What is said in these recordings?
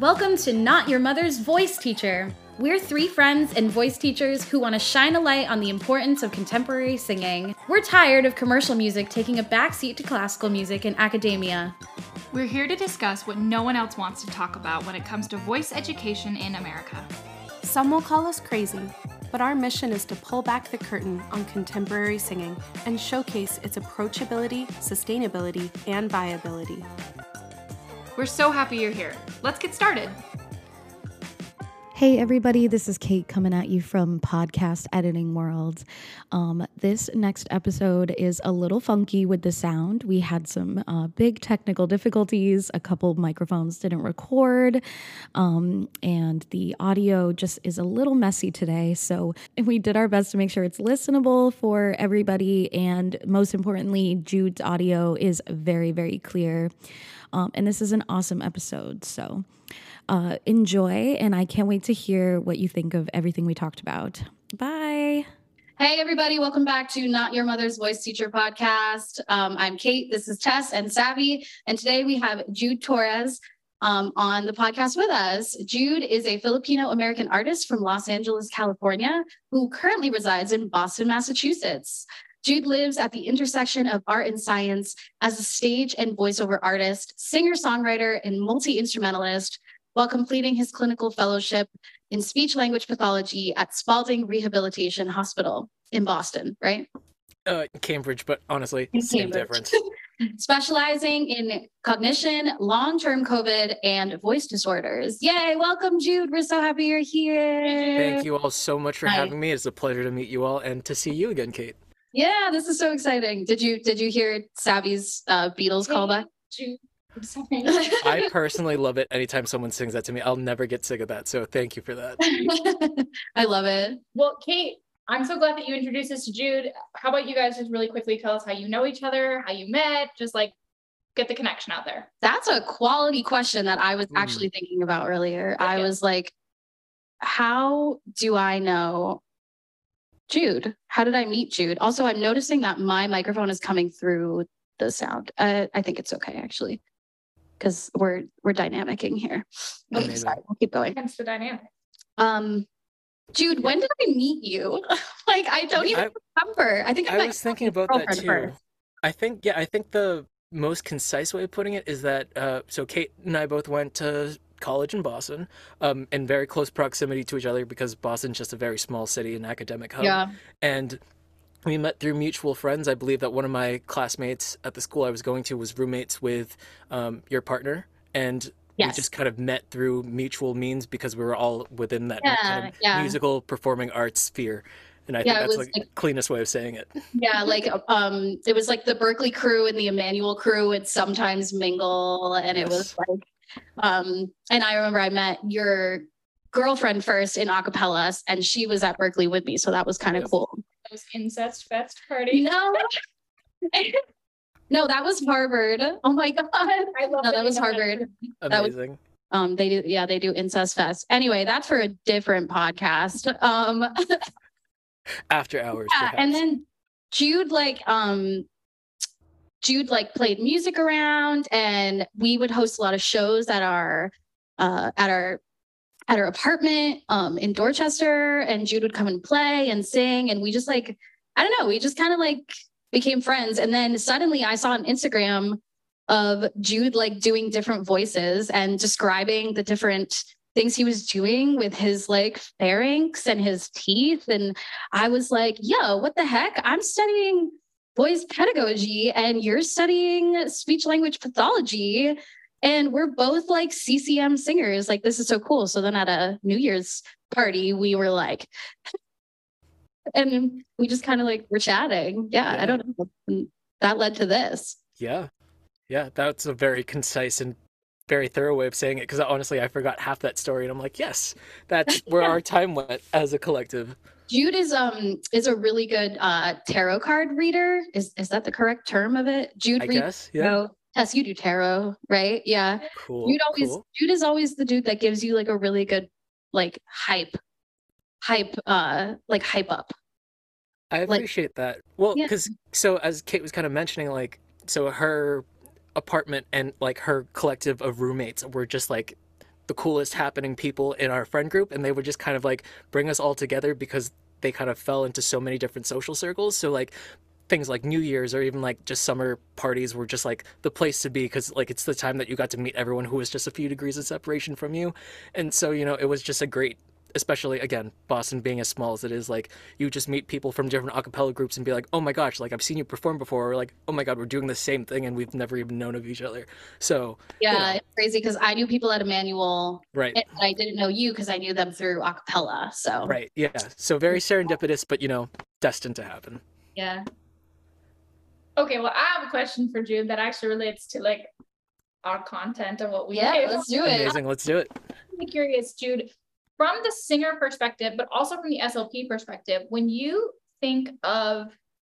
Welcome to Not Your Mother's Voice Teacher. We're three friends and voice teachers who want to shine a light on the importance of contemporary singing. We're tired of commercial music taking a backseat to classical music in academia. We're here to discuss what no one else wants to talk about when it comes to voice education in America. Some will call us crazy, but our mission is to pull back the curtain on contemporary singing and showcase its approachability, sustainability, and viability. We're so happy you're here. Let's get started. Hey, everybody, this is Kate coming at you from Podcast Editing World. Um, this next episode is a little funky with the sound. We had some uh, big technical difficulties. A couple microphones didn't record, um, and the audio just is a little messy today. So, we did our best to make sure it's listenable for everybody. And most importantly, Jude's audio is very, very clear. Um, and this is an awesome episode. So, uh, enjoy, and I can't wait to hear what you think of everything we talked about. Bye. Hey, everybody, welcome back to Not Your Mother's Voice Teacher podcast. Um, I'm Kate, this is Tess and Savy, and today we have Jude Torres um, on the podcast with us. Jude is a Filipino American artist from Los Angeles, California, who currently resides in Boston, Massachusetts. Jude lives at the intersection of art and science as a stage and voiceover artist, singer songwriter, and multi instrumentalist while completing his clinical fellowship in speech language pathology at Spaulding Rehabilitation Hospital in Boston, right? Uh, Cambridge, but honestly, in same Cambridge. difference. Specializing in cognition, long term COVID, and voice disorders. Yay, welcome, Jude. We're so happy you're here. Thank you all so much for Hi. having me. It's a pleasure to meet you all and to see you again, Kate. Yeah, this is so exciting. Did you did you hear Savy's uh, Beatles hey, callback? Jude. I personally love it anytime someone sings that to me. I'll never get sick of that. So thank you for that. I love it. Well, Kate, I'm so glad that you introduced us to Jude. How about you guys just really quickly tell us how you know each other, how you met, just like get the connection out there? That's a quality question that I was mm. actually thinking about earlier. Okay. I was like, how do I know Jude? How did I meet Jude? Also, I'm noticing that my microphone is coming through the sound. Uh, I think it's okay, actually because we're we're dynamicing here. Okay, sorry, we'll keep going. Hence the dynamic. Um, Jude, when did I meet you? like, I don't even I, remember. I think I, I was thinking about that too. First. I think, yeah, I think the most concise way of putting it is that uh, so Kate and I both went to college in Boston, um, in very close proximity to each other because Boston's just a very small city and academic hub. Yeah. And we met through mutual friends. I believe that one of my classmates at the school I was going to was roommates with um, your partner, and yes. we just kind of met through mutual means because we were all within that yeah, kind of yeah. musical performing arts sphere. And I yeah, think that's like, like the cleanest way of saying it. Yeah, like um, it was like the Berklee crew and the Emmanuel crew would sometimes mingle, and yes. it was like, um, and I remember I met your girlfriend first in acapella, and she was at Berklee with me, so that was kind of yes. cool those incest fest party. No. no, that was Harvard. Oh my god. I love no, that was Harvard. Amazing. Was, um, they do, yeah, they do incest fest. Anyway, that's for a different podcast. Um, after hours. Yeah, perhaps. and then Jude, like, um, Jude like played music around, and we would host a lot of shows at our, uh, at our at our apartment um, in Dorchester, and Jude would come and play and sing, and we just like I don't know, we just kind of like became friends. And then suddenly I saw on Instagram of Jude like doing different voices and describing the different things he was doing with his like pharynx and his teeth. And I was like, yo, what the heck? I'm studying voice pedagogy and you're studying speech language pathology and we're both like CCM singers. Like, this is so cool. So then at a New Year's party, we were like, and we just kind of like were chatting. Yeah, yeah, I don't know. And that led to this. Yeah. Yeah. That's a very concise and very thorough way of saying it. Cause honestly, I forgot half that story. And I'm like, yes, that's where our time went as a collective. Jude is um is a really good uh tarot card reader. Is is that the correct term of it? Jude I guess, yeah. Tess, you do tarot, right? Yeah. Cool. Jude always cool. Jude is always the dude that gives you like a really good like hype, hype, uh, like hype up. I appreciate like, that. Well, because yeah. so as Kate was kind of mentioning, like so her apartment and like her collective of roommates were just like the coolest happening people in our friend group and they would just kind of like bring us all together because they kind of fell into so many different social circles so like things like New Year's or even like just summer parties were just like the place to be because like it's the time that you got to meet everyone who was just a few degrees of separation from you. And so, you know, it was just a great especially again boston being as small as it is like you just meet people from different acapella groups and be like oh my gosh like i've seen you perform before or like oh my god we're doing the same thing and we've never even known of each other so yeah you know. it's crazy because i knew people at emmanuel right and i didn't know you because i knew them through acapella so right yeah so very serendipitous but you know destined to happen yeah Okay, well, I have a question for Jude that actually relates to like our content and what we yeah, do. let's do it. Amazing, let's do it. I'm curious, Jude, from the singer perspective, but also from the SLP perspective, when you think of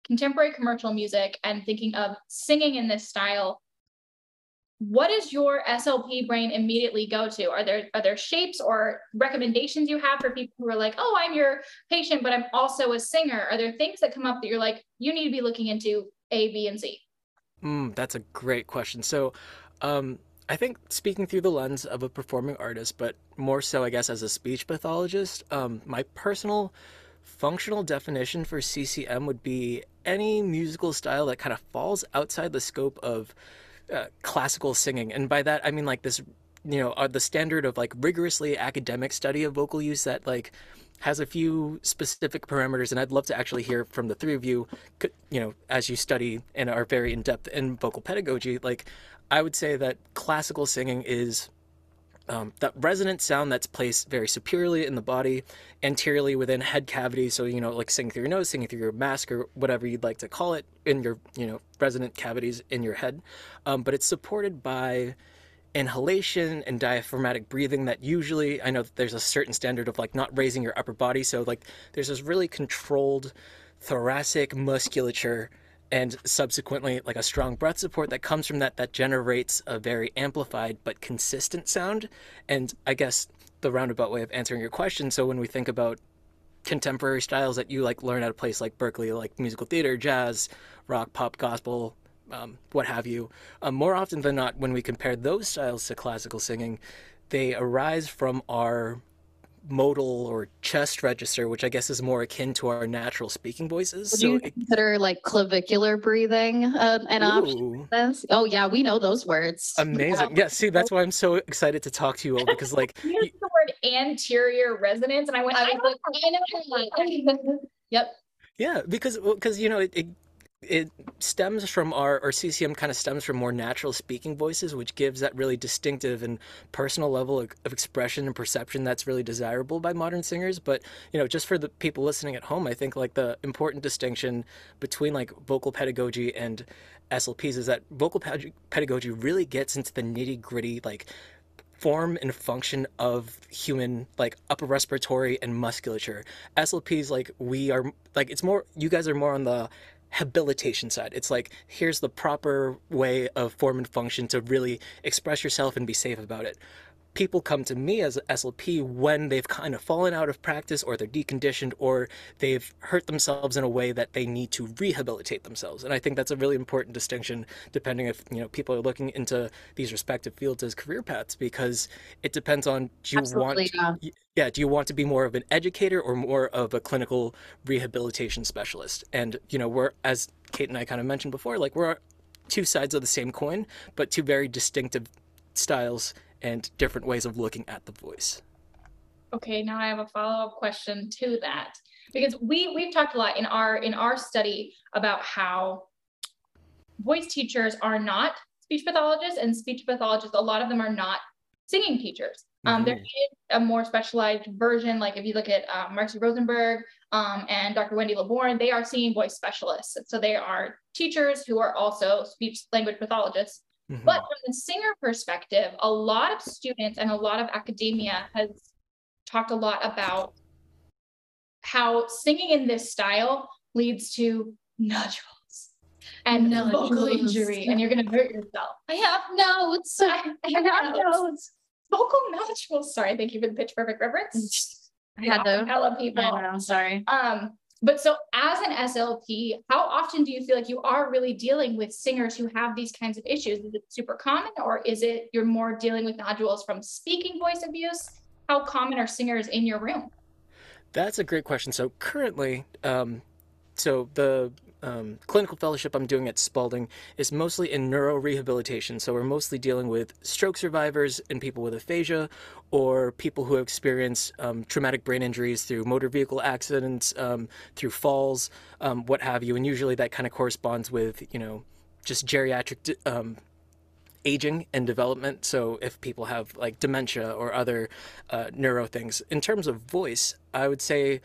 contemporary commercial music and thinking of singing in this style, what does your SLP brain immediately go to? Are there are there shapes or recommendations you have for people who are like, oh, I'm your patient, but I'm also a singer? Are there things that come up that you're like, you need to be looking into a, B, and Z? Mm, that's a great question. So, um, I think speaking through the lens of a performing artist, but more so, I guess, as a speech pathologist, um, my personal functional definition for CCM would be any musical style that kind of falls outside the scope of uh, classical singing. And by that, I mean like this, you know, uh, the standard of like rigorously academic study of vocal use that like has a few specific parameters, and I'd love to actually hear from the three of you, you know, as you study and are very in depth in vocal pedagogy. Like, I would say that classical singing is um, that resonant sound that's placed very superiorly in the body, anteriorly within head cavity. So, you know, like singing through your nose, singing through your mask, or whatever you'd like to call it, in your, you know, resonant cavities in your head. Um, but it's supported by inhalation and diaphragmatic breathing that usually I know that there's a certain standard of like not raising your upper body so like there's this really controlled thoracic musculature and subsequently like a strong breath support that comes from that that generates a very amplified but consistent sound and I guess the roundabout way of answering your question so when we think about contemporary styles that you like learn at a place like Berklee like musical theater jazz rock pop gospel um, what have you. Um, more often than not, when we compare those styles to classical singing, they arise from our modal or chest register, which I guess is more akin to our natural speaking voices. Would so you it, consider like clavicular breathing uh, an ooh. option? Oh yeah, we know those words. Amazing. Yeah. yeah. see, that's why I'm so excited to talk to you all because like you used the word anterior resonance, and I went, I, I, like, I know. yep. Yeah, because because you know it, it it stems from our or CCM kind of stems from more natural speaking voices, which gives that really distinctive and personal level of, of, expression and perception that's really desirable by modern singers. But you know, just for the people listening at home, I think like the important distinction between like vocal pedagogy and SLPs is that vocal pedagogy really gets into the nitty gritty like form and function of human like upper respiratory and musculature slps like we are like it's more you guys are more on the habilitation side. It's like, here's the proper way of form and function to really express yourself and be safe about it people come to me as an SLP when they've kind of fallen out of practice or they're deconditioned or they've hurt themselves in a way that they need to rehabilitate themselves. And I think that's a really important distinction depending if, you know, people are looking into these respective fields as career paths because it depends on do you Absolutely, want yeah. yeah, do you want to be more of an educator or more of a clinical rehabilitation specialist? And, you know, we're as Kate and I kind of mentioned before, like we're two sides of the same coin, but two very distinctive styles and different ways of looking at the voice. Okay, now I have a follow-up question to that because we we've talked a lot in our in our study about how voice teachers are not speech pathologists and speech pathologists a lot of them are not singing teachers um, mm-hmm. there is a more specialized version like if you look at uh, Marci Rosenberg um, and dr Wendy LeBorgne they are singing voice specialists so they are teachers who are also speech language pathologists Mm-hmm. But from the singer perspective, a lot of students and a lot of academia has talked a lot about how singing in this style leads to nodules and nodules. vocal injury, and you're going to hurt yourself. I have notes. I, I have notes. Vocal nodules. Sorry, thank you for the pitch perfect reference. I had to. Love people. I know, sorry. Um, but so as an SLP, how often do you feel like you are really dealing with singers who have these kinds of issues? Is it super common or is it you're more dealing with nodules from speaking voice abuse? How common are singers in your room? That's a great question. So currently, um, so the um, clinical fellowship I'm doing at Spaulding is mostly in neurorehabilitation. So we're mostly dealing with stroke survivors and people with aphasia, or people who experience um, traumatic brain injuries through motor vehicle accidents, um, through falls, um, what have you. And usually that kind of corresponds with, you know, just geriatric um, aging and development. So if people have like dementia or other uh, neuro things. In terms of voice, I would say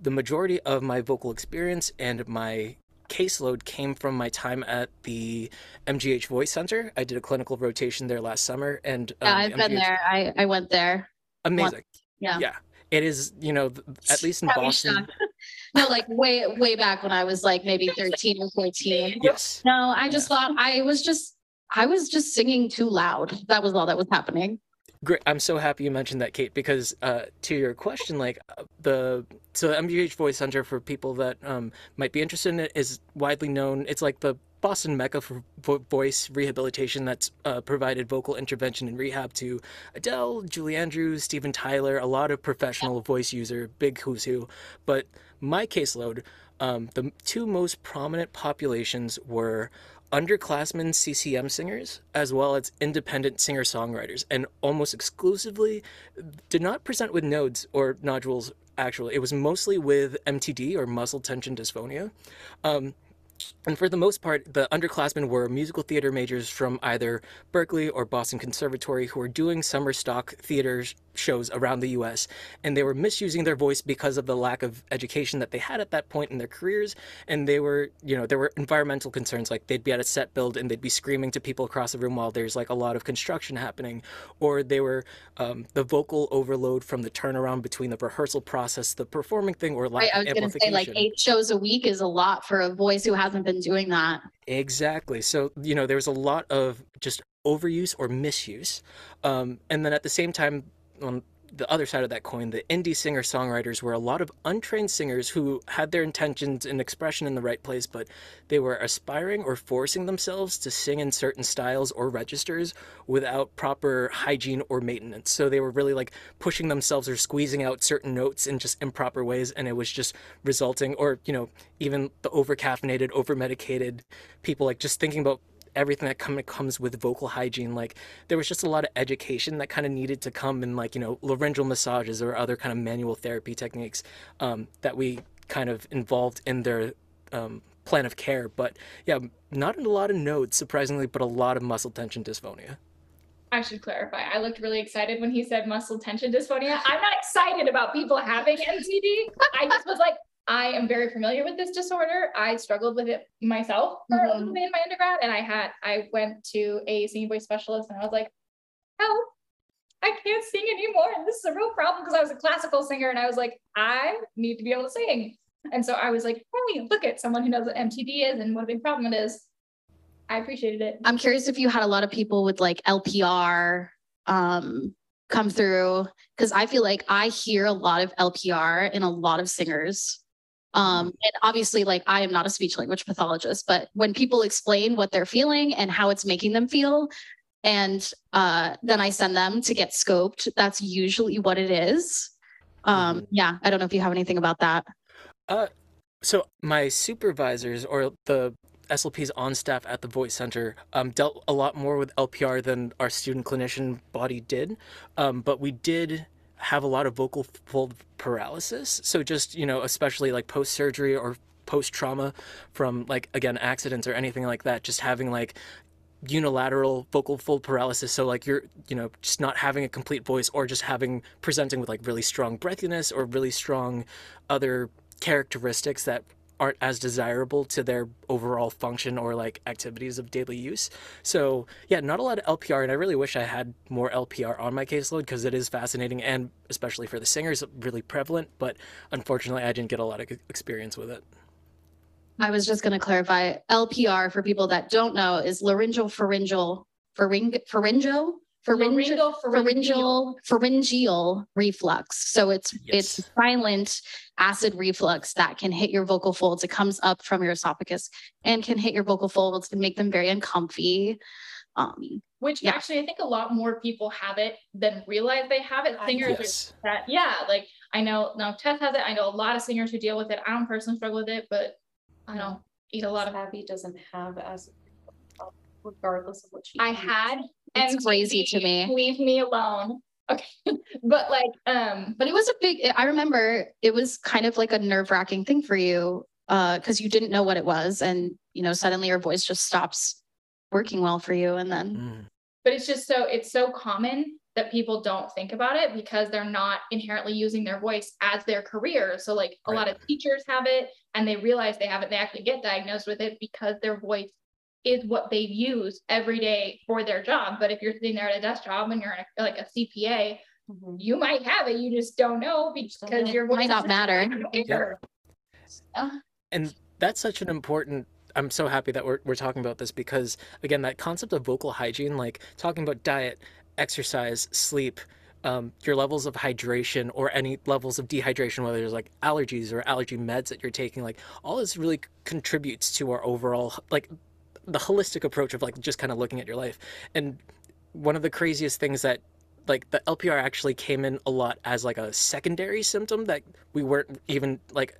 the majority of my vocal experience and my caseload came from my time at the MGH Voice Center. I did a clinical rotation there last summer, and um, yeah, I've been there. I I went there. Amazing. Once. Yeah. Yeah. It is, you know, at least in Boston. no, like way way back when I was like maybe 13 or 14. Yes. No, I just yeah. thought I was just I was just singing too loud. That was all that was happening. Great. I'm so happy you mentioned that, Kate, because uh, to your question, like uh, the so MGH Voice Center for people that um, might be interested in it is widely known. It's like the Boston mecca for vo- voice rehabilitation that's uh, provided vocal intervention and rehab to Adele, Julie Andrews, Steven Tyler, a lot of professional voice user, big who's who. But my caseload, um, the two most prominent populations were underclassmen CCM singers as well as independent singer songwriters, and almost exclusively did not present with nodes or nodules. Actually, it was mostly with MTD or muscle tension dysphonia. Um, and for the most part, the underclassmen were musical theater majors from either Berklee or Boston Conservatory who were doing summer stock theater shows around the US. And they were misusing their voice because of the lack of education that they had at that point in their careers. And they were, you know, there were environmental concerns like they'd be at a set build and they'd be screaming to people across the room while there's like a lot of construction happening. Or they were um, the vocal overload from the turnaround between the rehearsal process, the performing thing, or lack right, I was going to say like eight shows a week is a lot for a voice who hasn't been doing that. Exactly. So, you know, there's a lot of just overuse or misuse. Um, and then at the same time, on the other side of that coin, the indie singer songwriters were a lot of untrained singers who had their intentions and expression in the right place, but they were aspiring or forcing themselves to sing in certain styles or registers without proper hygiene or maintenance. So they were really like pushing themselves or squeezing out certain notes in just improper ways, and it was just resulting, or, you know, even the over caffeinated, over medicated people like just thinking about everything that kind of comes with vocal hygiene like there was just a lot of education that kind of needed to come in like you know laryngeal massages or other kind of manual therapy techniques um, that we kind of involved in their um, plan of care but yeah not a lot of nodes surprisingly but a lot of muscle tension dysphonia I should clarify. I looked really excited when he said muscle tension dysphonia. I'm not excited about people having MTD. I just was like, I am very familiar with this disorder. I struggled with it myself for mm-hmm. a little bit in my undergrad, and I had I went to a singing voice specialist, and I was like, "Help! I can't sing anymore, and this is a real problem because I was a classical singer, and I was like, I need to be able to sing." And so I was like, "Hey, look at someone who knows what MTD is and what a big problem it is." I appreciated it. I'm curious if you had a lot of people with like LPR um, come through because I feel like I hear a lot of LPR in a lot of singers um, and obviously, like I am not a speech language pathologist, but when people explain what they're feeling and how it's making them feel, and uh, then I send them to get scoped, that's usually what it is. Um, mm-hmm. yeah, I don't know if you have anything about that. Uh, so my supervisors or the SLPs on staff at the Voice Center um, dealt a lot more with LPR than our student clinician body did, um, but we did have a lot of vocal fold paralysis. So just, you know, especially like post surgery or post trauma from like again accidents or anything like that, just having like unilateral vocal fold paralysis so like you're you know just not having a complete voice or just having presenting with like really strong breathiness or really strong other characteristics that aren't as desirable to their overall function or like activities of daily use. So yeah, not a lot of LPR, and I really wish I had more LPR on my caseload because it is fascinating and especially for the singers, really prevalent. But unfortunately, I didn't get a lot of experience with it. I was just going to clarify LPR for people that don't know is laryngeal pharyngeal pharyng- pharyngeal pharyngeal, pharyngeal, pharyngeal reflux. So it's yes. it's silent acid reflux that can hit your vocal folds. It comes up from your esophagus and can hit your vocal folds and make them very uncomfy. Um, Which yeah. actually, I think a lot more people have it than realize they have it. Singers yes. that, yeah, like I know now Tess has it. I know a lot of singers who deal with it. I don't personally struggle with it, but I don't eat a lot of. Abby doesn't have as regardless of what she. I eats. had it's and crazy to me. Leave me alone. Okay. but like, um, but it was a big, I remember it was kind of like a nerve wracking thing for you because uh, you didn't know what it was. And, you know, suddenly your voice just stops working well for you. And then, mm. but it's just so, it's so common that people don't think about it because they're not inherently using their voice as their career. So, like, a right. lot of teachers have it and they realize they have it, they actually get diagnosed with it because their voice is what they use every day for their job. But if you're sitting there at a desk job and you're a, like a CPA, mm-hmm. you might have it. You just don't know because your voice might not matter. Yeah. Uh, and that's such an important I'm so happy that we're, we're talking about this because again that concept of vocal hygiene like talking about diet exercise sleep um, your levels of hydration or any levels of dehydration whether there's like allergies or allergy meds that you're taking like all this really contributes to our overall like the holistic approach of like just kind of looking at your life. And one of the craziest things that like the LPR actually came in a lot as like a secondary symptom that we weren't even like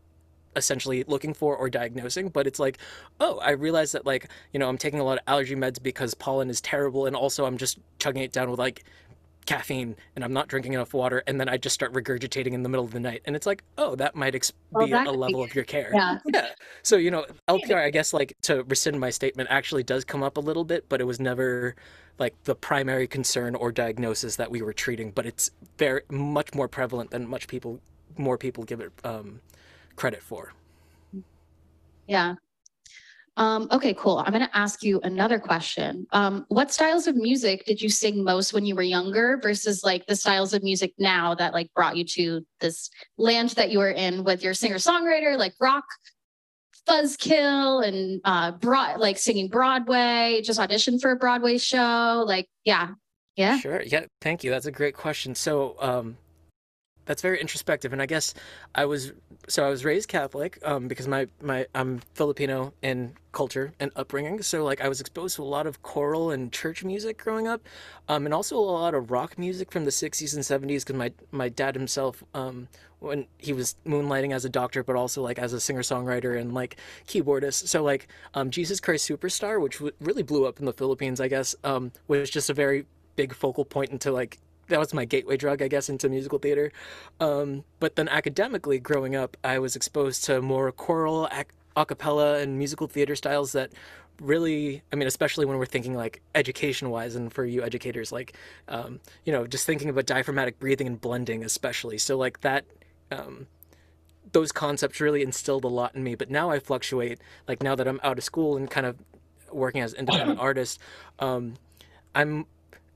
essentially looking for or diagnosing but it's like oh i realized that like you know i'm taking a lot of allergy meds because pollen is terrible and also i'm just chugging it down with like caffeine and I'm not drinking enough water, and then I just start regurgitating in the middle of the night. And it's like, oh, that might ex- well, be that a level be... of your care. Yeah. Yeah. So, you know, LPR, I guess, like to rescind my statement, actually does come up a little bit, but it was never like the primary concern or diagnosis that we were treating. But it's very much more prevalent than much people, more people give it um, credit for. Yeah. Um, okay, cool. I'm going to ask you another question. Um, what styles of music did you sing most when you were younger versus like the styles of music now that like brought you to this land that you were in with your singer songwriter, like rock, Fuzzkill, and uh, broad, like singing Broadway, just auditioned for a Broadway show? Like, yeah. Yeah. Sure. Yeah. Thank you. That's a great question. So, um, that's very introspective. And i guess i was so i was raised catholic um, because my my i'm filipino in culture and upbringing. So like i was exposed to a lot of choral and church music growing up um, and also a lot of rock music from the 60s and 70s because my my dad himself um, when he was moonlighting as a doctor but also like as a singer-songwriter and like keyboardist. So like um, jesus christ superstar which w- really blew up in the philippines i guess um, was just a very big focal point into like that was my gateway drug, I guess, into musical theater. Um, but then academically, growing up, I was exposed to more choral, a cappella, and musical theater styles that really i mean especially when we're thinking like education wise and for you educators like um, you know just thinking about diaphragmatic breathing and blending especially so like that um, those concepts really instilled a lot in me but now i fluctuate like now that i'm out of school and kind of working as an independent artist um, i'm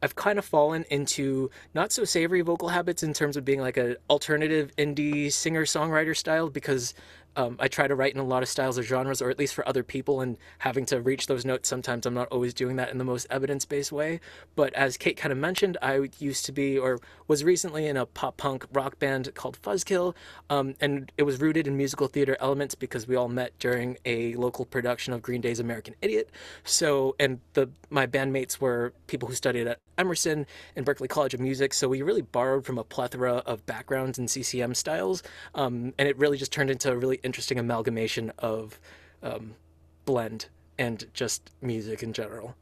I've kind of fallen into not so savory vocal habits in terms of being like an alternative indie singer songwriter style because um, I try to write in a lot of styles or genres, or at least for other people, and having to reach those notes sometimes I'm not always doing that in the most evidence based way. But as Kate kind of mentioned, I used to be or was recently in a pop punk rock band called Fuzzkill, um, and it was rooted in musical theater elements because we all met during a local production of Green Day's American Idiot. So, and the my bandmates were people who studied at Emerson and Berklee College of Music, so we really borrowed from a plethora of backgrounds and CCM styles, um, and it really just turned into a really interesting amalgamation of um, blend and just music in general.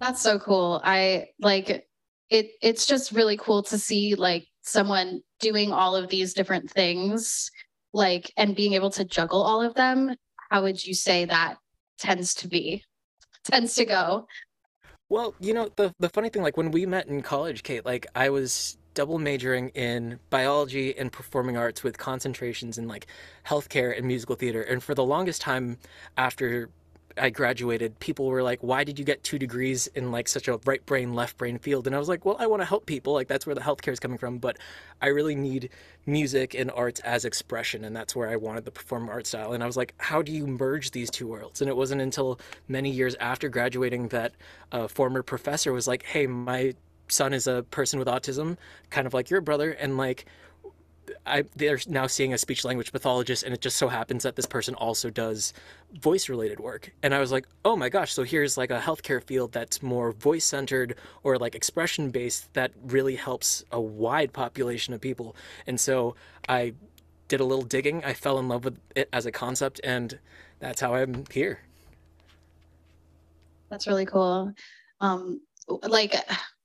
That's so cool. I like it. It's just really cool to see like someone doing all of these different things, like and being able to juggle all of them. How would you say that tends to be? Tends to go. Well, you know, the the funny thing, like when we met in college, Kate, like I was double majoring in biology and performing arts with concentrations in like healthcare and musical theater. And for the longest time after I graduated, people were like, "Why did you get two degrees in like such a right brain left brain field?" And I was like, "Well, I want to help people. Like that's where the healthcare is coming from, but I really need music and arts as expression, and that's where I wanted the performing art style." And I was like, "How do you merge these two worlds?" And it wasn't until many years after graduating that a former professor was like, "Hey, my son is a person with autism, kind of like your brother, and like." I, they're now seeing a speech language pathologist, and it just so happens that this person also does voice related work. And I was like, oh my gosh, so here's like a healthcare field that's more voice centered or like expression based that really helps a wide population of people. And so I did a little digging. I fell in love with it as a concept, and that's how I'm here. That's really cool. Um, like,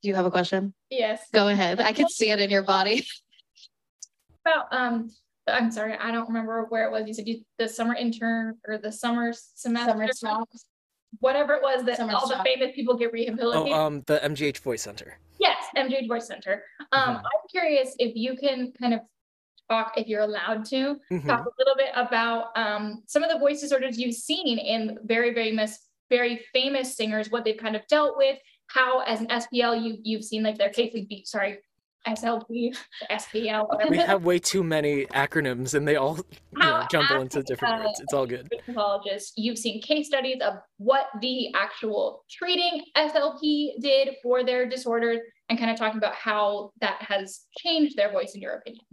do you have a question? Yes. Go ahead. I can see it in your body. about um I'm sorry, I don't remember where it was. You said you, the summer intern or the summer semester, summer whatever it was that summer all the famous people get rehabilitated. Oh, um, the MGH Voice Center. Yes, MGH Voice Center. Um, mm-hmm. I'm curious if you can kind of talk, if you're allowed to, mm-hmm. talk a little bit about um, some of the voice disorders you've seen in very, very famous, very famous singers, what they've kind of dealt with, how as an SPL you you've seen like their cases be sorry SLP, SPL. We have way too many acronyms and they all you know, jumble into different uh, words. It's all good. Pathologist, you've seen case studies of what the actual treating SLP did for their disorders and kind of talking about how that has changed their voice in your opinion.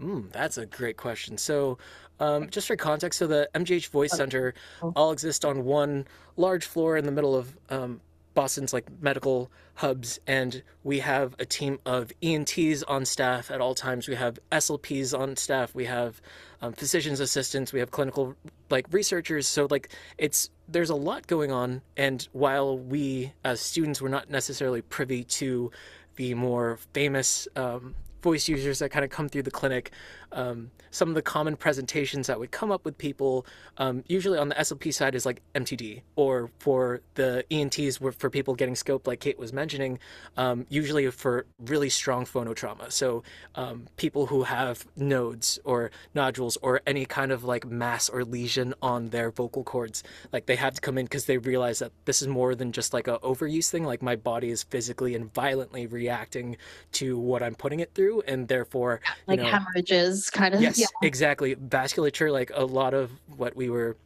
Mm, that's a great question. So, um, just for context, so the MGH Voice Center all exist on one large floor in the middle of um, Boston's like medical hubs, and we have a team of ENTs on staff at all times. We have SLPs on staff. We have um, physicians assistants. We have clinical like researchers. So like it's there's a lot going on, and while we as students were not necessarily privy to the more famous um, voice users that kind of come through the clinic. Um, some of the common presentations that would come up with people, um, usually on the SLP side, is like MTD, or for the ENTs, were for people getting scoped, like Kate was mentioning, um, usually for really strong phonotrauma. So um, people who have nodes or nodules or any kind of like mass or lesion on their vocal cords, like they have to come in because they realize that this is more than just like a overuse thing. Like my body is physically and violently reacting to what I'm putting it through, and therefore, like know, hemorrhages, kind of. Yes, yeah. exactly. Vasculature, like a lot of what we were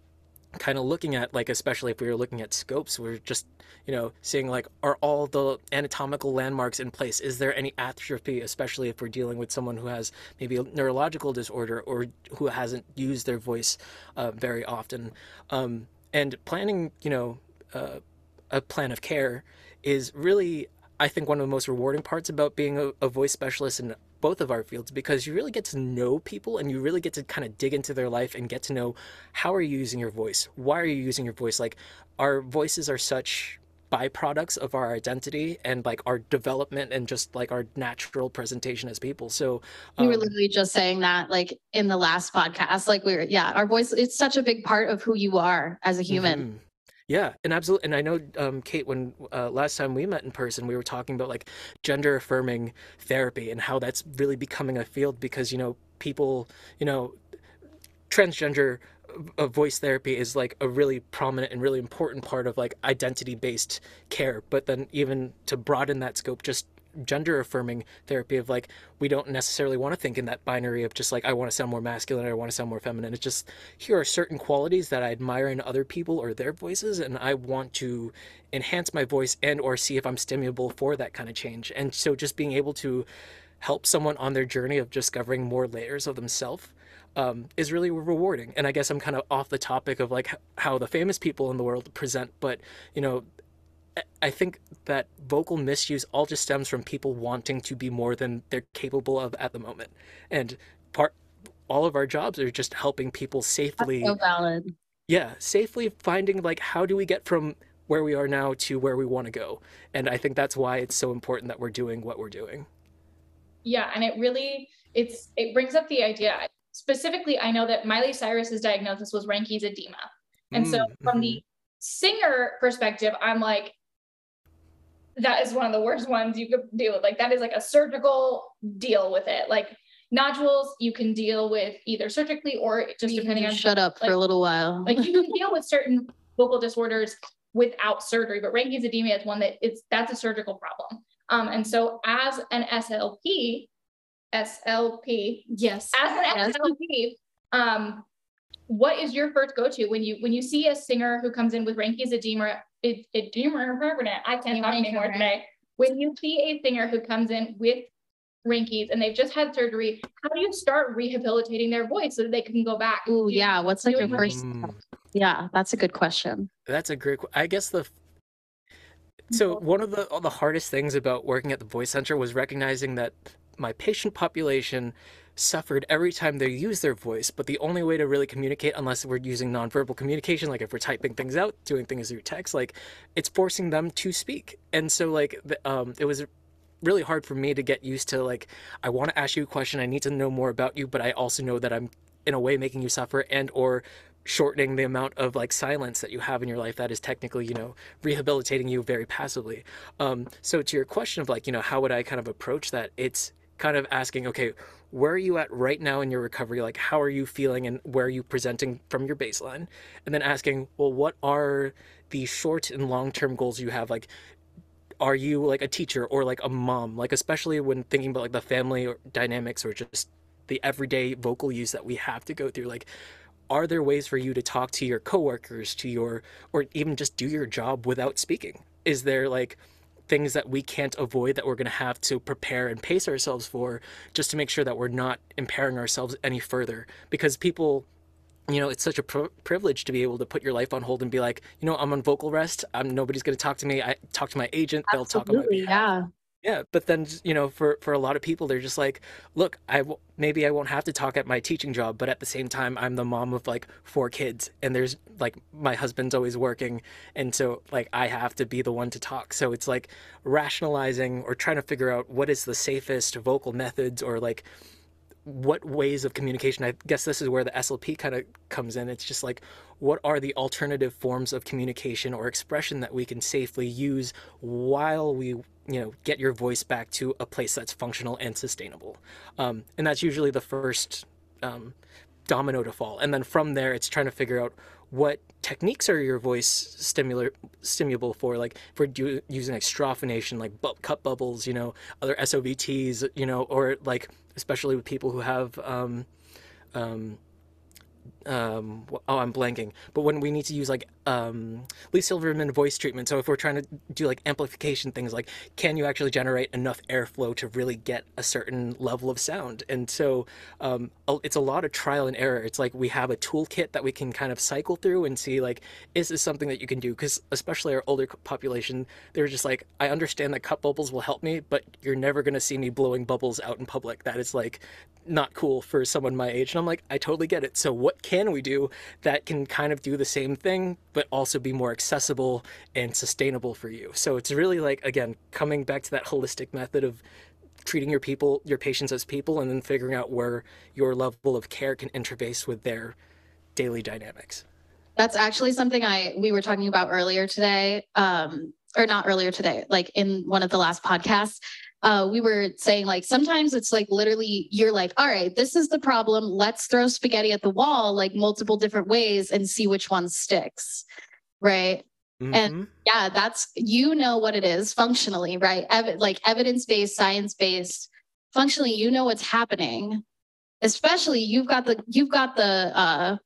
kind of looking at like especially if we were looking at scopes we're just you know seeing like are all the anatomical landmarks in place is there any atrophy especially if we're dealing with someone who has maybe a neurological disorder or who hasn't used their voice uh, very often um, and planning you know uh, a plan of care is really I think one of the most rewarding parts about being a, a voice specialist in both of our fields because you really get to know people and you really get to kind of dig into their life and get to know how are you using your voice? Why are you using your voice? Like our voices are such byproducts of our identity and like our development and just like our natural presentation as people. So um, we were literally just saying that like in the last podcast like we were yeah our voice it's such a big part of who you are as a human. Mm-hmm. Yeah, and absolutely. And I know, um, Kate, when uh, last time we met in person, we were talking about like gender affirming therapy and how that's really becoming a field because, you know, people, you know, transgender uh, voice therapy is like a really prominent and really important part of like identity based care. But then, even to broaden that scope, just gender affirming therapy of like we don't necessarily want to think in that binary of just like I want to sound more masculine or I want to sound more feminine. It's just here are certain qualities that I admire in other people or their voices and I want to enhance my voice and or see if I'm stimulable for that kind of change. And so just being able to help someone on their journey of discovering more layers of themselves um, is really rewarding. And I guess I'm kind of off the topic of like how the famous people in the world present, but you know, I think that vocal misuse all just stems from people wanting to be more than they're capable of at the moment. And part all of our jobs are just helping people safely That's so valid. Yeah, safely finding like how do we get from where we are now to where we want to go. And I think that's why it's so important that we're doing what we're doing. Yeah, and it really it's it brings up the idea. Specifically, I know that Miley Cyrus's diagnosis was Reinke's edema. And mm, so from mm-hmm. the singer perspective, I'm like, that is one of the worst ones you could deal with. Like that is like a surgical deal with it. Like nodules you can deal with either surgically or just you depending on shut up like, for a little while. like you can deal with certain vocal disorders without surgery, but Reinke's edema is one that it's that's a surgical problem. Um, and so as an SLP, SLP, yes, as an yes. SLP, um, what is your first go-to when you when you see a singer who comes in with Reinke's edema, It edema, permanent. I can't talk anymore today. When you see a singer who comes in with Reinke's and they've just had surgery, how do you start rehabilitating their voice so that they can go back? Oh yeah, what's like your first? Mm. Yeah, that's a good question. That's a great. I guess the so one of the the hardest things about working at the voice center was recognizing that my patient population suffered every time they use their voice, but the only way to really communicate, unless we're using nonverbal communication, like if we're typing things out, doing things through text, like it's forcing them to speak. And so like the, um, it was really hard for me to get used to like I want to ask you a question, I need to know more about you, but I also know that I'm in a way making you suffer and or shortening the amount of like silence that you have in your life that is technically you know rehabilitating you very passively um, so to your question of like you know how would i kind of approach that it's kind of asking okay where are you at right now in your recovery? Like how are you feeling and where are you presenting from your baseline? And then asking well what are the short and long term goals you have? Like are you like a teacher or like a mom? Like especially when thinking about like the family dynamics or just the everyday vocal use that we have to go through like are there ways for you to talk to your coworkers to your or even just do your job without speaking? Is there like things that we can't avoid that we're going to have to prepare and pace ourselves for just to make sure that we're not impairing ourselves any further. Because people you know it's such a pr- privilege to be able to put your life on hold and be like you know i'm on vocal rest. I'm nobody's going to talk to me. I talk to my agent. They'll talk about me yeah yeah, but then you know, for for a lot of people, they're just like, look, I w- maybe I won't have to talk at my teaching job, but at the same time, I'm the mom of like four kids, and there's like my husband's always working, and so like I have to be the one to talk. So it's like rationalizing or trying to figure out what is the safest vocal methods or like what ways of communication i guess this is where the slp kind of comes in it's just like what are the alternative forms of communication or expression that we can safely use while we you know get your voice back to a place that's functional and sustainable? Um, and that's usually the first um, domino to fall. And then from there it's trying to figure out what techniques are your voice stimular stimulable for? Like if we're do, using like straw phonation like bu- cup bubbles you know other SOVTs you know or like especially with people who have um, um, um, oh, I'm blanking. But when we need to use like um, Lee Silverman voice treatment, so if we're trying to do like amplification things, like can you actually generate enough airflow to really get a certain level of sound? And so um, it's a lot of trial and error. It's like we have a toolkit that we can kind of cycle through and see like is this something that you can do? Because especially our older population, they're just like I understand that cup bubbles will help me, but you're never going to see me blowing bubbles out in public. That is like not cool for someone my age. And I'm like, I totally get it. So what can we do that can kind of do the same thing, but also be more accessible and sustainable for you? So it's really like, again, coming back to that holistic method of treating your people, your patients as people, and then figuring out where your level of care can interface with their daily dynamics. That's actually something I we were talking about earlier today, um, or not earlier today, like in one of the last podcasts uh, we were saying like sometimes it's like literally you're like, all right, this is the problem. Let's throw spaghetti at the wall like multiple different ways and see which one sticks. Right. Mm-hmm. And yeah, that's you know what it is functionally, right? Ev- like evidence based, science based. Functionally, you know what's happening. Especially you've got the you've got the uh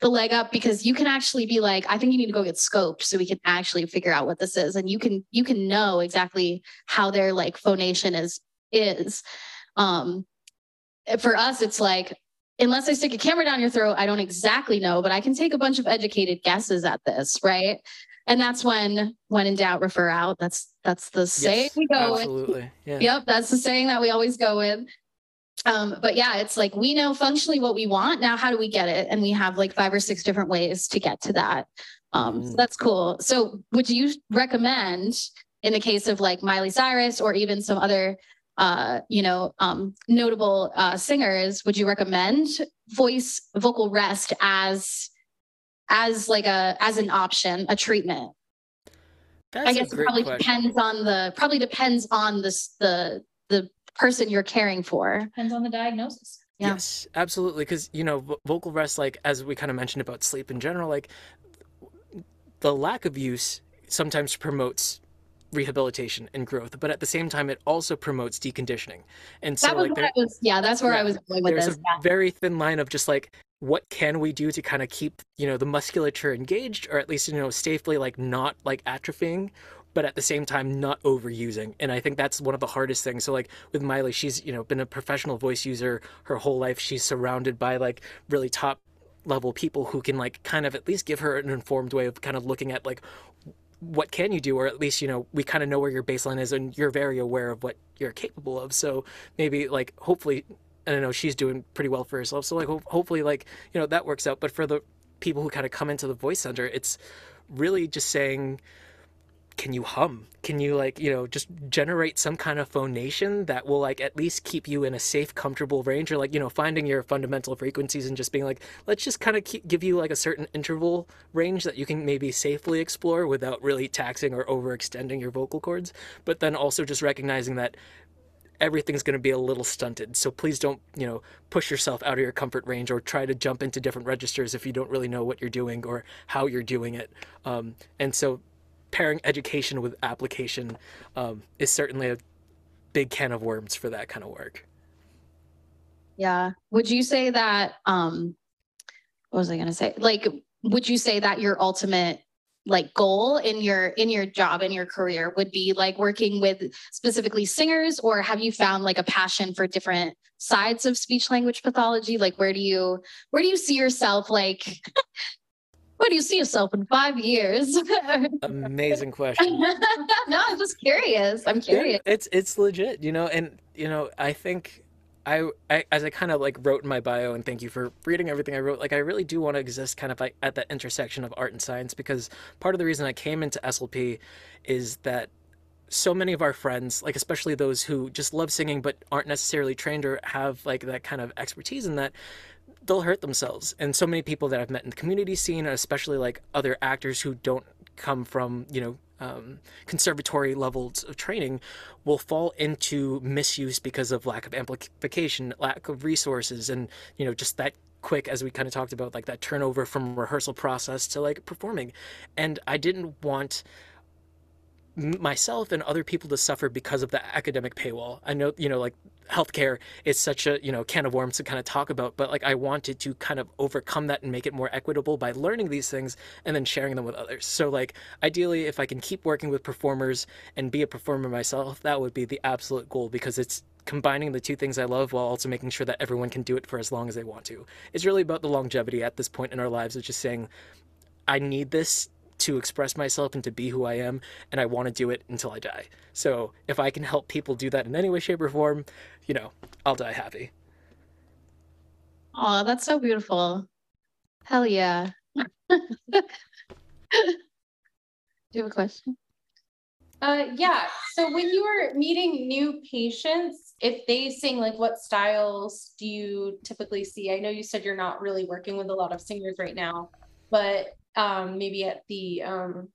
the leg up because you can actually be like i think you need to go get scoped so we can actually figure out what this is. And you can you can know exactly how their like phonation is is. Um for us it's like unless i stick a camera down your throat i don't exactly know but i can take a bunch of educated guesses at this right? And that's when when in doubt refer out. That's that's the saying yes, we go absolutely. with yeah. yep that's the saying that we always go with um, but yeah, it's like we know functionally what we want. Now, how do we get it? And we have like five or six different ways to get to that. Um, so mm. that's cool. So, would you recommend, in the case of like Miley Cyrus or even some other, uh, you know, um, notable uh, singers, would you recommend voice vocal rest as as like a as an option, a treatment? That's I guess it probably question. depends on the probably depends on this the the person you're caring for. Depends on the diagnosis. Yeah. Yes, absolutely. Because, you know, vocal rest, like, as we kind of mentioned about sleep in general, like, the lack of use sometimes promotes rehabilitation and growth, but at the same time, it also promotes deconditioning. And so, like, there, was, yeah, that's where yeah, I was going with there's this. a yeah. very thin line of just like, what can we do to kind of keep you know the musculature engaged, or at least you know safely like not like atrophying, but at the same time not overusing. And I think that's one of the hardest things. So like with Miley, she's you know been a professional voice user her whole life. She's surrounded by like really top level people who can like kind of at least give her an informed way of kind of looking at like what can you do or at least you know we kind of know where your baseline is and you're very aware of what you're capable of so maybe like hopefully i know she's doing pretty well for herself so like ho- hopefully like you know that works out but for the people who kind of come into the voice center it's really just saying can you hum? Can you like, you know, just generate some kind of phonation that will like at least keep you in a safe, comfortable range or like, you know, finding your fundamental frequencies and just being like, let's just kind of give you like a certain interval range that you can maybe safely explore without really taxing or overextending your vocal cords. But then also just recognizing that everything's going to be a little stunted. So please don't, you know, push yourself out of your comfort range or try to jump into different registers if you don't really know what you're doing or how you're doing it. Um, and so pairing education with application um, is certainly a big can of worms for that kind of work. Yeah. Would you say that, um, what was I going to say? Like, would you say that your ultimate like goal in your in your job in your career would be like working with specifically singers or have you found like a passion for different sides of speech language pathology like where do you where do you see yourself like where do you see yourself in five years? Amazing question. no, I'm just curious. I'm curious. Yeah, it's it's legit, you know, and you know, I think I, I as I kind of like wrote in my bio, and thank you for reading everything I wrote. Like, I really do want to exist kind of like at that intersection of art and science because part of the reason I came into SLP is that so many of our friends, like especially those who just love singing but aren't necessarily trained or have like that kind of expertise in that, they'll hurt themselves. And so many people that I've met in the community scene, especially like other actors who don't come from, you know, um, conservatory levels of training will fall into misuse because of lack of amplification, lack of resources, and you know just that quick as we kind of talked about like that turnover from rehearsal process to like performing and i didn't want myself and other people to suffer because of the academic paywall. I know, you know, like healthcare is such a, you know, can of worms to kind of talk about, but like I wanted to kind of overcome that and make it more equitable by learning these things and then sharing them with others. So like ideally if I can keep working with performers and be a performer myself, that would be the absolute goal because it's combining the two things I love while also making sure that everyone can do it for as long as they want to. It's really about the longevity at this point in our lives of just saying I need this to express myself and to be who I am, and I want to do it until I die. So if I can help people do that in any way, shape, or form, you know, I'll die happy. Oh, that's so beautiful. Hell yeah. do you have a question? Uh, yeah. So when you are meeting new patients, if they sing, like what styles do you typically see? I know you said you're not really working with a lot of singers right now, but um maybe at the um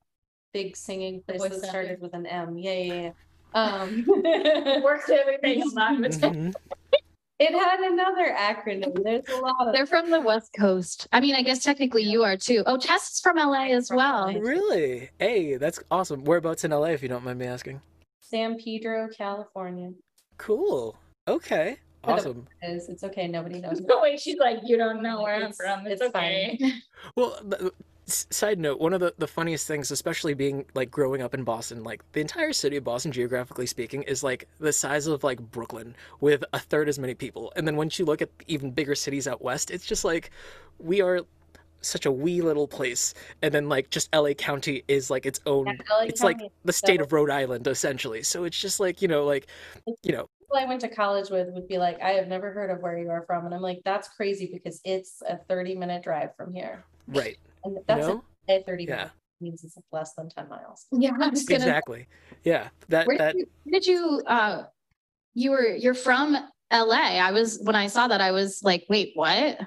big singing place that started with an M. Yeah, yeah, yeah. Um worked everything Mhm. it had another acronym. There's a lot of They're from the West Coast. I mean, I guess technically you are too. Oh, Tess is from LA as From well. LA. Really? Hey, that's awesome. Whereabouts in LA, if you don't mind me asking? San Pedro, California. Cool. Okay. Awesome. Is it's okay, nobody knows. The way she's like, you don't know where I'm from. It's, it's fine. okay. Well, th- s- side note, one of the, the funniest things, especially being like growing up in Boston, like the entire city of Boston, geographically speaking, is like the size of like Brooklyn with a third as many people. And then once you look at even bigger cities out west, it's just like we are such a wee little place. And then like just LA County is like its own, Yeah, it's like County is the state so- of Rhode Island essentially. So it's just like, you know, like, you know, People I went to college with would be like, I have never heard of where you are from. And I'm like, that's crazy because it's a 30 minute drive from here. right. And that's No? a 30 Yeah. minutes means it's less than 10 miles. Yeah, I'm just gonna. Exactly. Yeah. That, Where that, did you, where did you? Uh, you were you're from LA. I was when I saw that I was like, wait, what?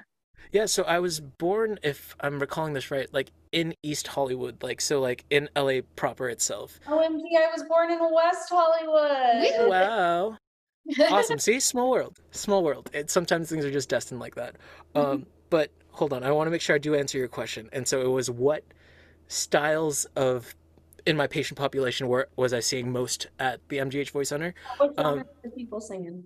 Yeah, so I was born, if I'm recalling this right, like in East Hollywood, like so, like in LA proper itself. OMG, I was born in West Hollywood. Wow, awesome! See, small world, small world. It sometimes things are just destined like that. Um, but hold on, I want to make sure I do answer your question. And so it was what styles of in my patient population were was I seeing most at the MGH Voice Center? What um, people singing?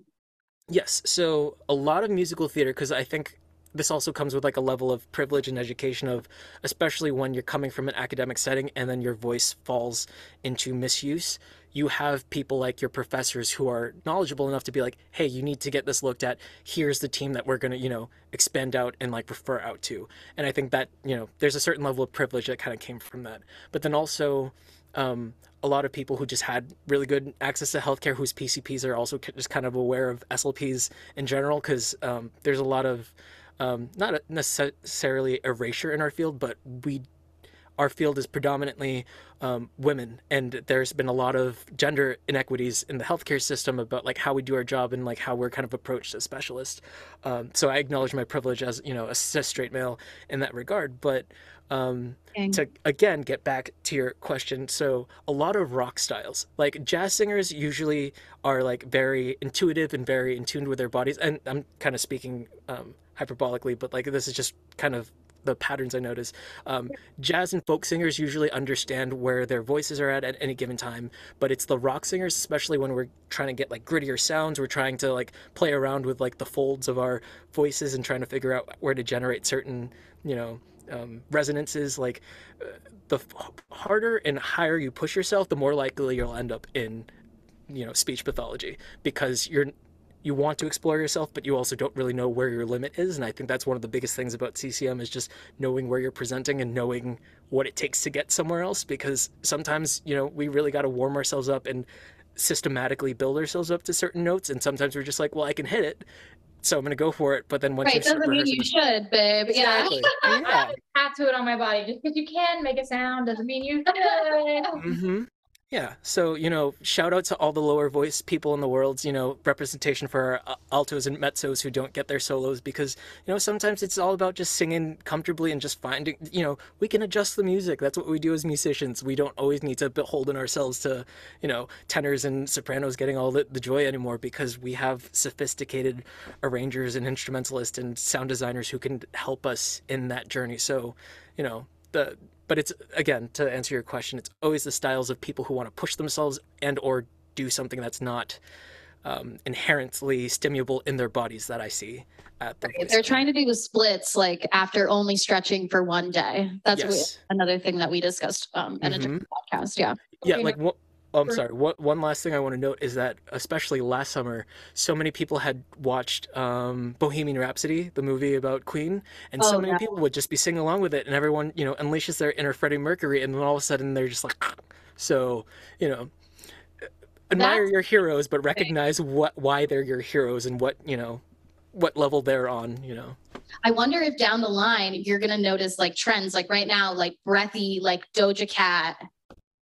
Yes, so a lot of musical theater because I think this also comes with like a level of privilege and education of especially when you're coming from an academic setting and then your voice falls into misuse you have people like your professors who are knowledgeable enough to be like hey you need to get this looked at. Here's the team that we're going to you know expand out and like refer out to. And i think that you know there's a certain level of privilege that kind of came from that. But then also um, a lot of people who just had really good access to healthcare whose pcps are also just kind of aware of slps in general because um, there's a lot of um, not necessarily erasure in our field, but we our field is predominantly um, women, and there's been a lot of gender inequities in the healthcare system about like how we do our job and like how we're kind of approached as specialists. Um, so I acknowledge my privilege as you know a cis straight male in that regard, but um, to again get back to your question so a lot of rock styles like jazz singers usually are like very intuitive and very in tune with their bodies and i'm kind of speaking um, hyperbolically, but like this is just kind of the patterns I notice. Um, jazz and folk singers usually understand where their voices are at at any given time, but it's the rock singers, especially when we're trying to get like grittier sounds, we're trying to like play around with like the folds of our voices and trying to figure out where to generate certain, you know, um, resonances. Like uh, the harder and higher you push yourself, the more likely you'll end up in you know speech pathology because you're you want to explore yourself, but you also don't really know where your limit is. And I think that's one of the biggest things about CCM is just knowing where you're presenting and knowing what it takes to get somewhere else. Because sometimes, you know, we really got to warm ourselves up and systematically build ourselves up to certain notes. And sometimes we're just like, well, I can hit it. So I'm going to go for it. But then once right, doesn't mean you should, babe. Exactly. Yeah. yeah. I tattoo it on my body. Just because you can make a sound doesn't mean you should. mm-hmm. Yeah. So, you know, shout out to all the lower voice people in the world, you know, representation for uh, altos and mezzos who don't get their solos because, you know, sometimes it's all about just singing comfortably and just finding, you know, we can adjust the music. That's what we do as musicians. We don't always need to beholden ourselves to, you know, tenors and sopranos getting all the, the joy anymore because we have sophisticated arrangers and instrumentalists and sound designers who can help us in that journey. So, you know, the but it's again to answer your question it's always the styles of people who want to push themselves and or do something that's not um, inherently stimulable in their bodies that i see at the right. they're trying to do the splits like after only stretching for one day that's yes. we, another thing that we discussed um, in mm-hmm. a podcast yeah yeah like what Um, oh, I'm sorry. What, one last thing I want to note is that, especially last summer, so many people had watched um, Bohemian Rhapsody, the movie about Queen, and oh, so many yeah. people would just be singing along with it, and everyone, you know, unleashes their inner Freddie Mercury, and then all of a sudden they're just like, ah. so, you know, uh, admire That's... your heroes, but recognize what why they're your heroes and what you know, what level they're on. You know. I wonder if down the line you're gonna notice like trends, like right now, like breathy, like Doja Cat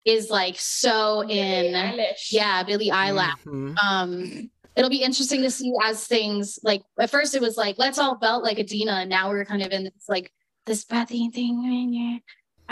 is like so in yeah Billie Eilish. Mm-hmm. Um, it'll be interesting to see as things like at first it was like let's all belt like Idina, and now we're kind of in this like this breathy thing in your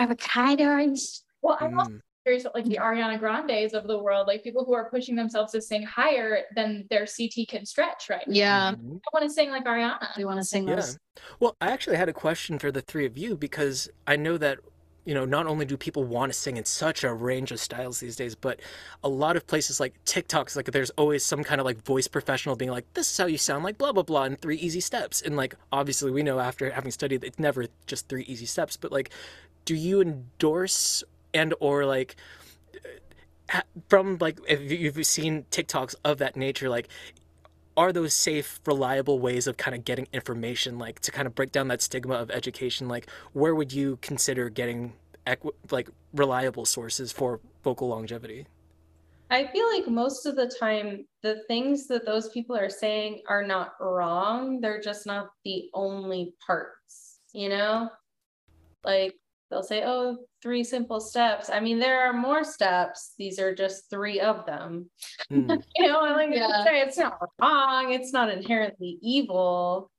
avocados. Well, I'm also mm. curious like the Ariana Grandes of the world, like people who are pushing themselves to sing higher than their CT can stretch, right? Yeah. Mm-hmm. I want to sing like Ariana. We want to sing yeah. those. Well, I actually had a question for the three of you because I know that you know, not only do people want to sing in such a range of styles these days, but a lot of places like TikToks, like there's always some kind of like voice professional being like, this is how you sound like blah, blah, blah in three easy steps. And like, obviously, we know after having studied, it's never just three easy steps, but like, do you endorse and or like, uh, from like if you've seen TikToks of that nature, like are those safe, reliable ways of kind of getting information, like to kind of break down that stigma of education? Like, where would you consider getting equi- like reliable sources for vocal longevity? I feel like most of the time, the things that those people are saying are not wrong. They're just not the only parts, you know? Like, they'll say, oh, three simple steps. I mean, there are more steps. These are just three of them. Mm. you know, I like yeah. say it's not wrong. It's not inherently evil.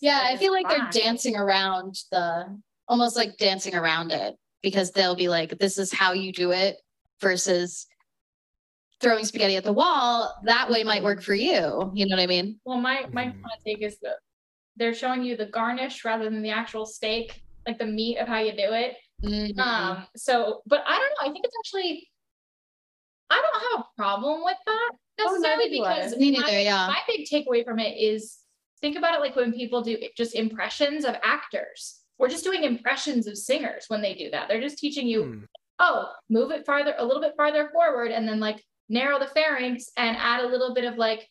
Yeah, I feel like fine. they're dancing around the almost like dancing around it because they'll be like, this is how you do it versus throwing spaghetti at the wall. That way might work for you. You know what I mean? Well, my my mm. take is that they're showing you the garnish rather than the actual steak like the meat of how you do it. Mm-hmm. Um, so, but I don't know. I think it's actually, I don't have a problem with that oh, necessarily oh, because neither, my, yeah. my big takeaway from it is think about it like when people do just impressions of actors. We're just doing impressions of singers when they do that. They're just teaching you, hmm. oh, move it farther, a little bit farther forward, and then like narrow the pharynx and add a little bit of like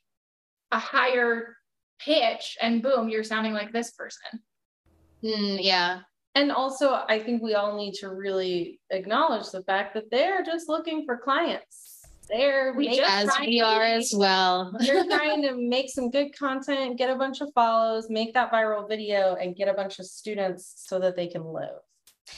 a higher pitch, and boom, you're sounding like this person. Mm, yeah. And also, I think we all need to really acknowledge the fact that they're just looking for clients. They're we just as we are as well. they're trying to make some good content, get a bunch of follows, make that viral video, and get a bunch of students so that they can live.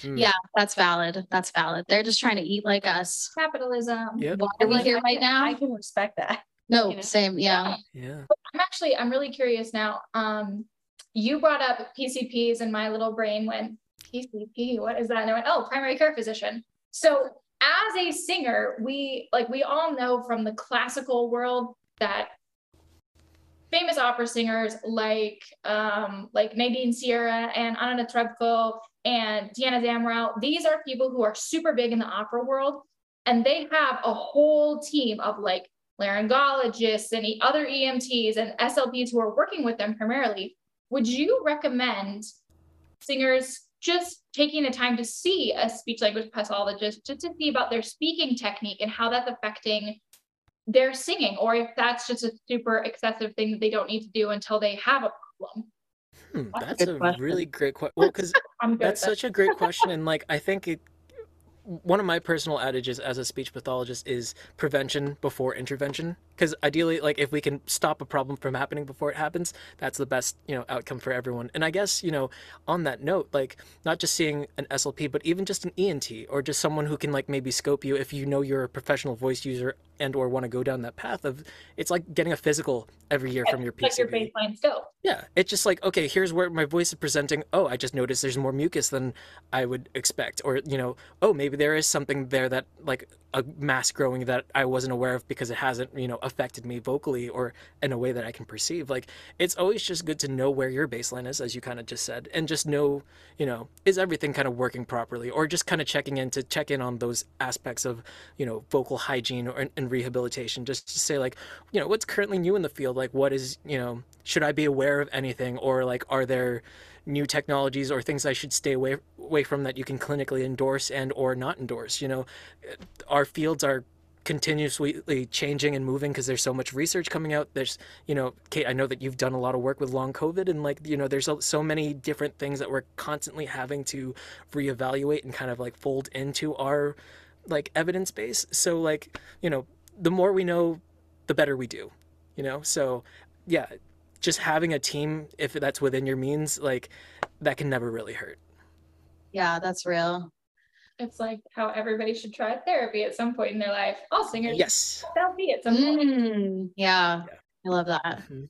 Mm. Yeah, that's valid. That's valid. They're just trying to eat like us. Capitalism. Yep. Why are we like, here right now? I can respect that. No, you know? same. Yeah. Yeah. I'm actually, I'm really curious now. Um, you brought up PCPs and my little brain went, PCP, what is that? And I went, oh, primary care physician. So as a singer, we like we all know from the classical world that famous opera singers like um, like Nadine Sierra and Anna Netrebko and Diana Damrau, these are people who are super big in the opera world. And they have a whole team of like laryngologists and other ENTs and SLPs who are working with them primarily would you recommend singers just taking the time to see a speech language pathologist just to see about their speaking technique and how that's affecting their singing, or if that's just a super excessive thing that they don't need to do until they have a problem? Hmm, that's, that's a, a really great question. Well, because that's such a great question, and like I think it one of my personal adages as a speech pathologist is prevention before intervention because ideally like if we can stop a problem from happening before it happens that's the best you know outcome for everyone and i guess you know on that note like not just seeing an slp but even just an ent or just someone who can like maybe scope you if you know you're a professional voice user and or want to go down that path of it's like getting a physical every year from your. Like your baseline still. Yeah, it's just like okay, here's where my voice is presenting. Oh, I just noticed there's more mucus than I would expect, or you know, oh maybe there is something there that like a mass growing that I wasn't aware of because it hasn't, you know, affected me vocally or in a way that I can perceive. Like it's always just good to know where your baseline is, as you kind of just said, and just know, you know, is everything kind of working properly, or just kind of checking in to check in on those aspects of, you know, vocal hygiene or and rehabilitation. Just to say like, you know, what's currently new in the field, like what is, you know, should I be aware of anything, or like are there new technologies or things I should stay away away from that you can clinically endorse and or not endorse. You know, our fields are continuously changing and moving because there's so much research coming out. There's you know kate i know that you've done a lot of work with long covid and like you know there's so many different things that we're constantly having to reevaluate and kind of like fold into our like evidence base. So like you know the more we know the better we do you know? So yeah just having a team, if that's within your means, like that can never really hurt. Yeah, that's real. It's like how everybody should try therapy at some point in their life. All singers, yes, therapy at some point. Mm, yeah, yeah, I love that. Mm-hmm.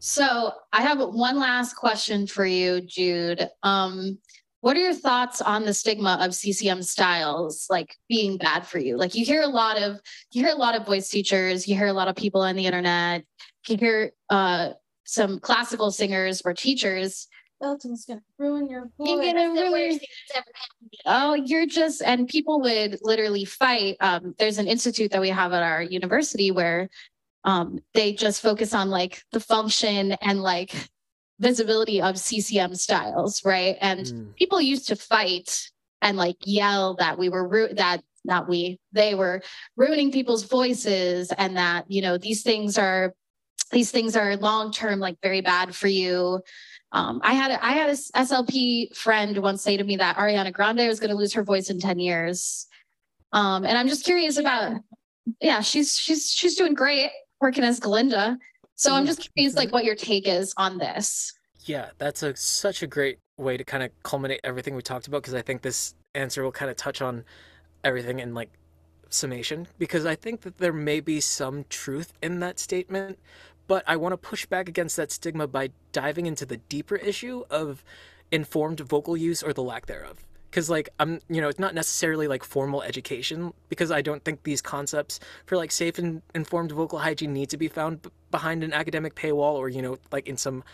So I have one last question for you, Jude. Um, what are your thoughts on the stigma of CCM styles like being bad for you? Like you hear a lot of you hear a lot of voice teachers, you hear a lot of people on the internet, you hear uh, some classical singers or teachers. Belting's gonna ruin your voice. You're gonna ruin. Oh, you're just and people would literally fight. Um, there's an institute that we have at our university where um, they just focus on like the function and like visibility of CCM styles, right? And mm. people used to fight and like yell that we were ru- that not we they were ruining people's voices and that you know these things are these things are long term like very bad for you um, I had a, I had a SLP friend once say to me that Ariana Grande was going to lose her voice in 10 years. Um, and I'm just curious about, yeah, she's, she's, she's doing great working as Glinda. So I'm just curious like what your take is on this. Yeah, that's a, such a great way to kind of culminate everything we talked about. Cause I think this answer will kind of touch on everything in like summation because I think that there may be some truth in that statement, but I want to push back against that stigma by diving into the deeper issue of informed vocal use or the lack thereof. Because, like, I'm, you know, it's not necessarily like formal education, because I don't think these concepts for like safe and informed vocal hygiene need to be found b- behind an academic paywall or, you know, like in some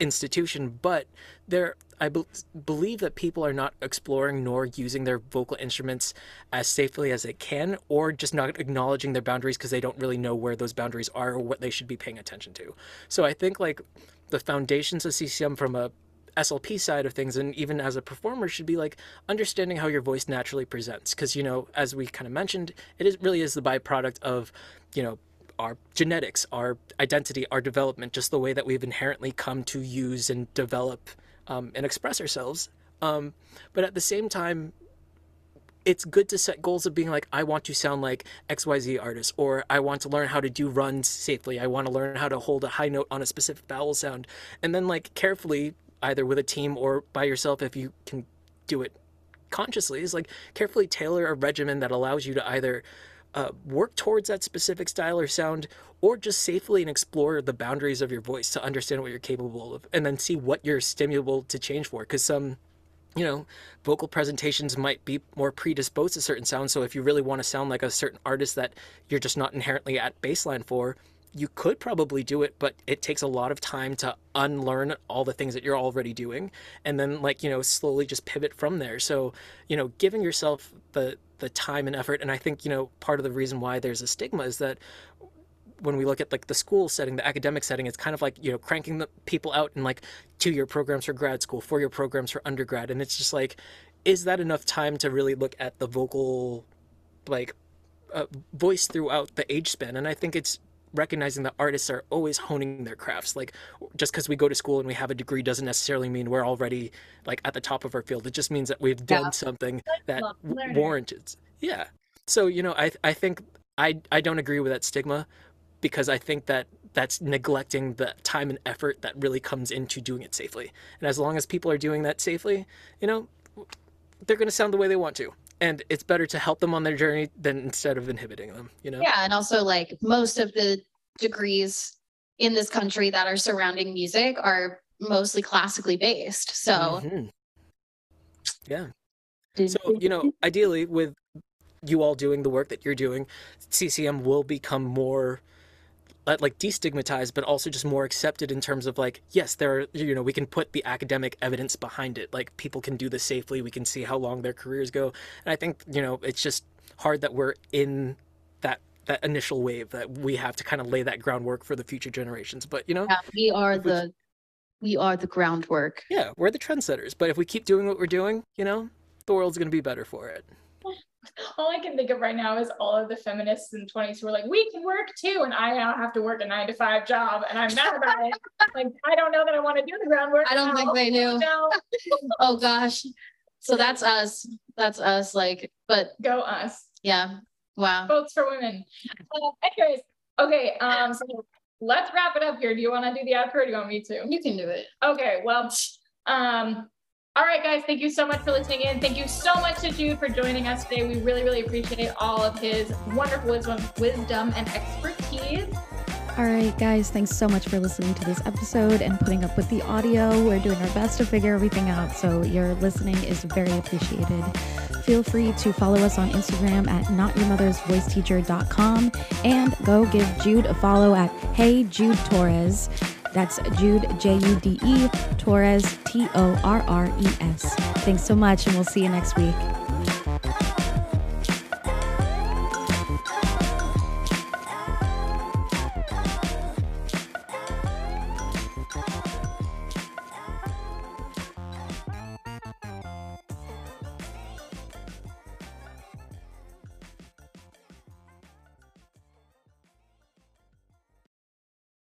institution, but there I be- believe that people are not exploring nor using their vocal instruments as safely as they can, or just not acknowledging their boundaries because they don't really know where those boundaries are or what they should be paying attention to. So I think like the foundations of CCM from a SLP side of things, and even as a performer, should be like understanding how your voice naturally presents. Because you know, as we kind of mentioned, it is really is the byproduct of you know our genetics, our identity, our development, just the way that we've inherently come to use and develop um, and express ourselves. Um, but at the same time, it's good to set goals of being like, I want to sound like XYZ artist, or I want to learn how to do runs safely. I want to learn how to hold a high note on a specific vowel sound. And then, like, carefully, either with a team or by yourself, if you can do it consciously, is like carefully tailor a regimen that allows you to either uh, work towards that specific style or sound, or just safely and explore the boundaries of your voice to understand what you're capable of, and then see what you're stimulable to change for. Because some, you know, vocal presentations might be more predisposed to certain sounds. So if you really want to sound like a certain artist that you're just not inherently at baseline for, you could probably do it, but it takes a lot of time to unlearn all the things that you're already doing and then like, you know, slowly just pivot from there. So, you know, giving yourself the the time and effort and I think, you know, part of the reason why there's a stigma is that when we look at like the school setting, the academic setting, it's kind of like, you know, cranking the people out in like two year programs for grad school, four year programs for undergrad. And it's just like, is that enough time to really look at the vocal like uh, voice throughout the age span? And I think it's recognizing that artists are always honing their crafts. Like just because we go to school and we have a degree doesn't necessarily mean we're already like at the top of our field. It just means that we've done yeah. something that warranted. Yeah. So you know, I I think I I don't agree with that stigma because I think that that's neglecting the time and effort that really comes into doing it safely. And as long as people are doing that safely, you know, they're going to sound the way they want to and it's better to help them on their journey than instead of inhibiting them you know yeah and also like most of the degrees in this country that are surrounding music are mostly classically based so mm-hmm. yeah so you know ideally with you all doing the work that you're doing ccm will become more Uh, like destigmatized but also just more accepted in terms of like yes there are you know we can put the academic evidence behind it. Like people can do this safely. We can see how long their careers go. And i think you know it's just hard that we're in that that initial wave that we have to kind of lay that groundwork for the future generations. But you know yeah, we are the we are the groundwork. Yeah we're the trendsetters. But if we keep doing what we're doing you know the world's going to be better for it all I can think of right now is all of the feminists in 20s who are like, we can work too. And I now have to work a nine to five job and I'm mad about it. like, I don't know that I want to do the groundwork. I don't now. think they do. oh gosh. So that's us. That's us. Like, but go us. Yeah. Wow. Votes for women. Uh, anyways, okay. Um, so let's wrap it up here. Do you want to do the outro or do you want me to? You can do it. Okay. Well, um, all right, guys, thank you so much for listening in. Thank you so much to Jude for joining us today. We really, really appreciate all of his wonderful wisdom, wisdom and expertise. All right, guys, thanks so much for listening to this episode and putting up with the audio. We're doing our best to figure everything out, so your listening is very appreciated. Feel free to follow us on Instagram at notyourmothersvoiceteacher.com and go give Jude a follow at Hey Jude Torres. That's Jude, J U D E, Torres, T O R R E S. Thanks so much, and we'll see you next week.